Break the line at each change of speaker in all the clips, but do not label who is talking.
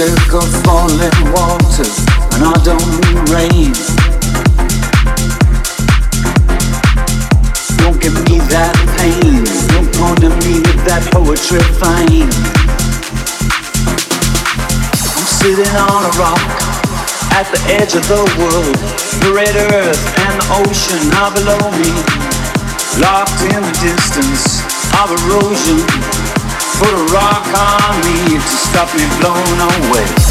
of falling waters, and I don't mean rain. Don't give me that pain, don't corner me with that poetry fine. I'm sitting on a rock at the edge of the world, the red earth and the ocean are below me, locked in the distance of erosion. Put a rock on me to stop me blown away.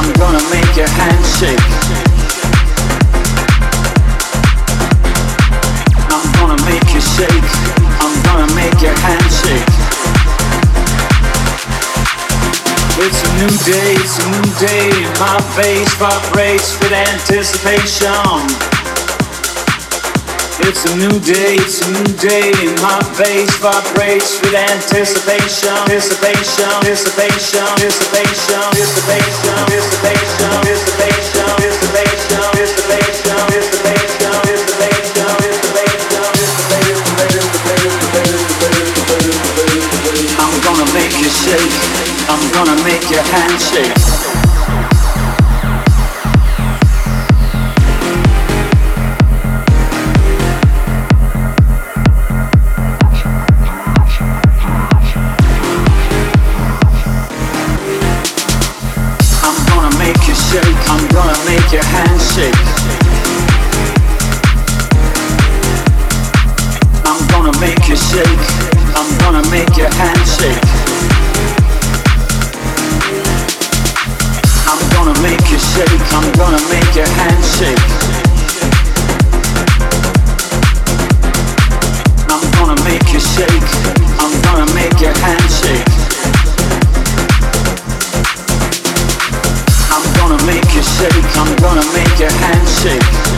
I'm gonna make your hands shake. I'm gonna make you shake. I'm gonna make your hands shake. It's a new day, it's a new day. My face vibrates with anticipation. It's a new day, it's a new day. And my face vibrates with anticipation, anticipation, anticipation, anticipation, anticipation, anticipation, anticipation, anticipation, anticipation, anticipation, anticipation. I'm gonna make your hands shake. I'm gonna make you shake. I'm gonna make your hands shake. I'm gonna make you shake. I'm gonna make your hands shake. I'm gonna make you shake. I'm gonna make your hands shake. I'm gonna make you shake. I'm gonna make your hands shake.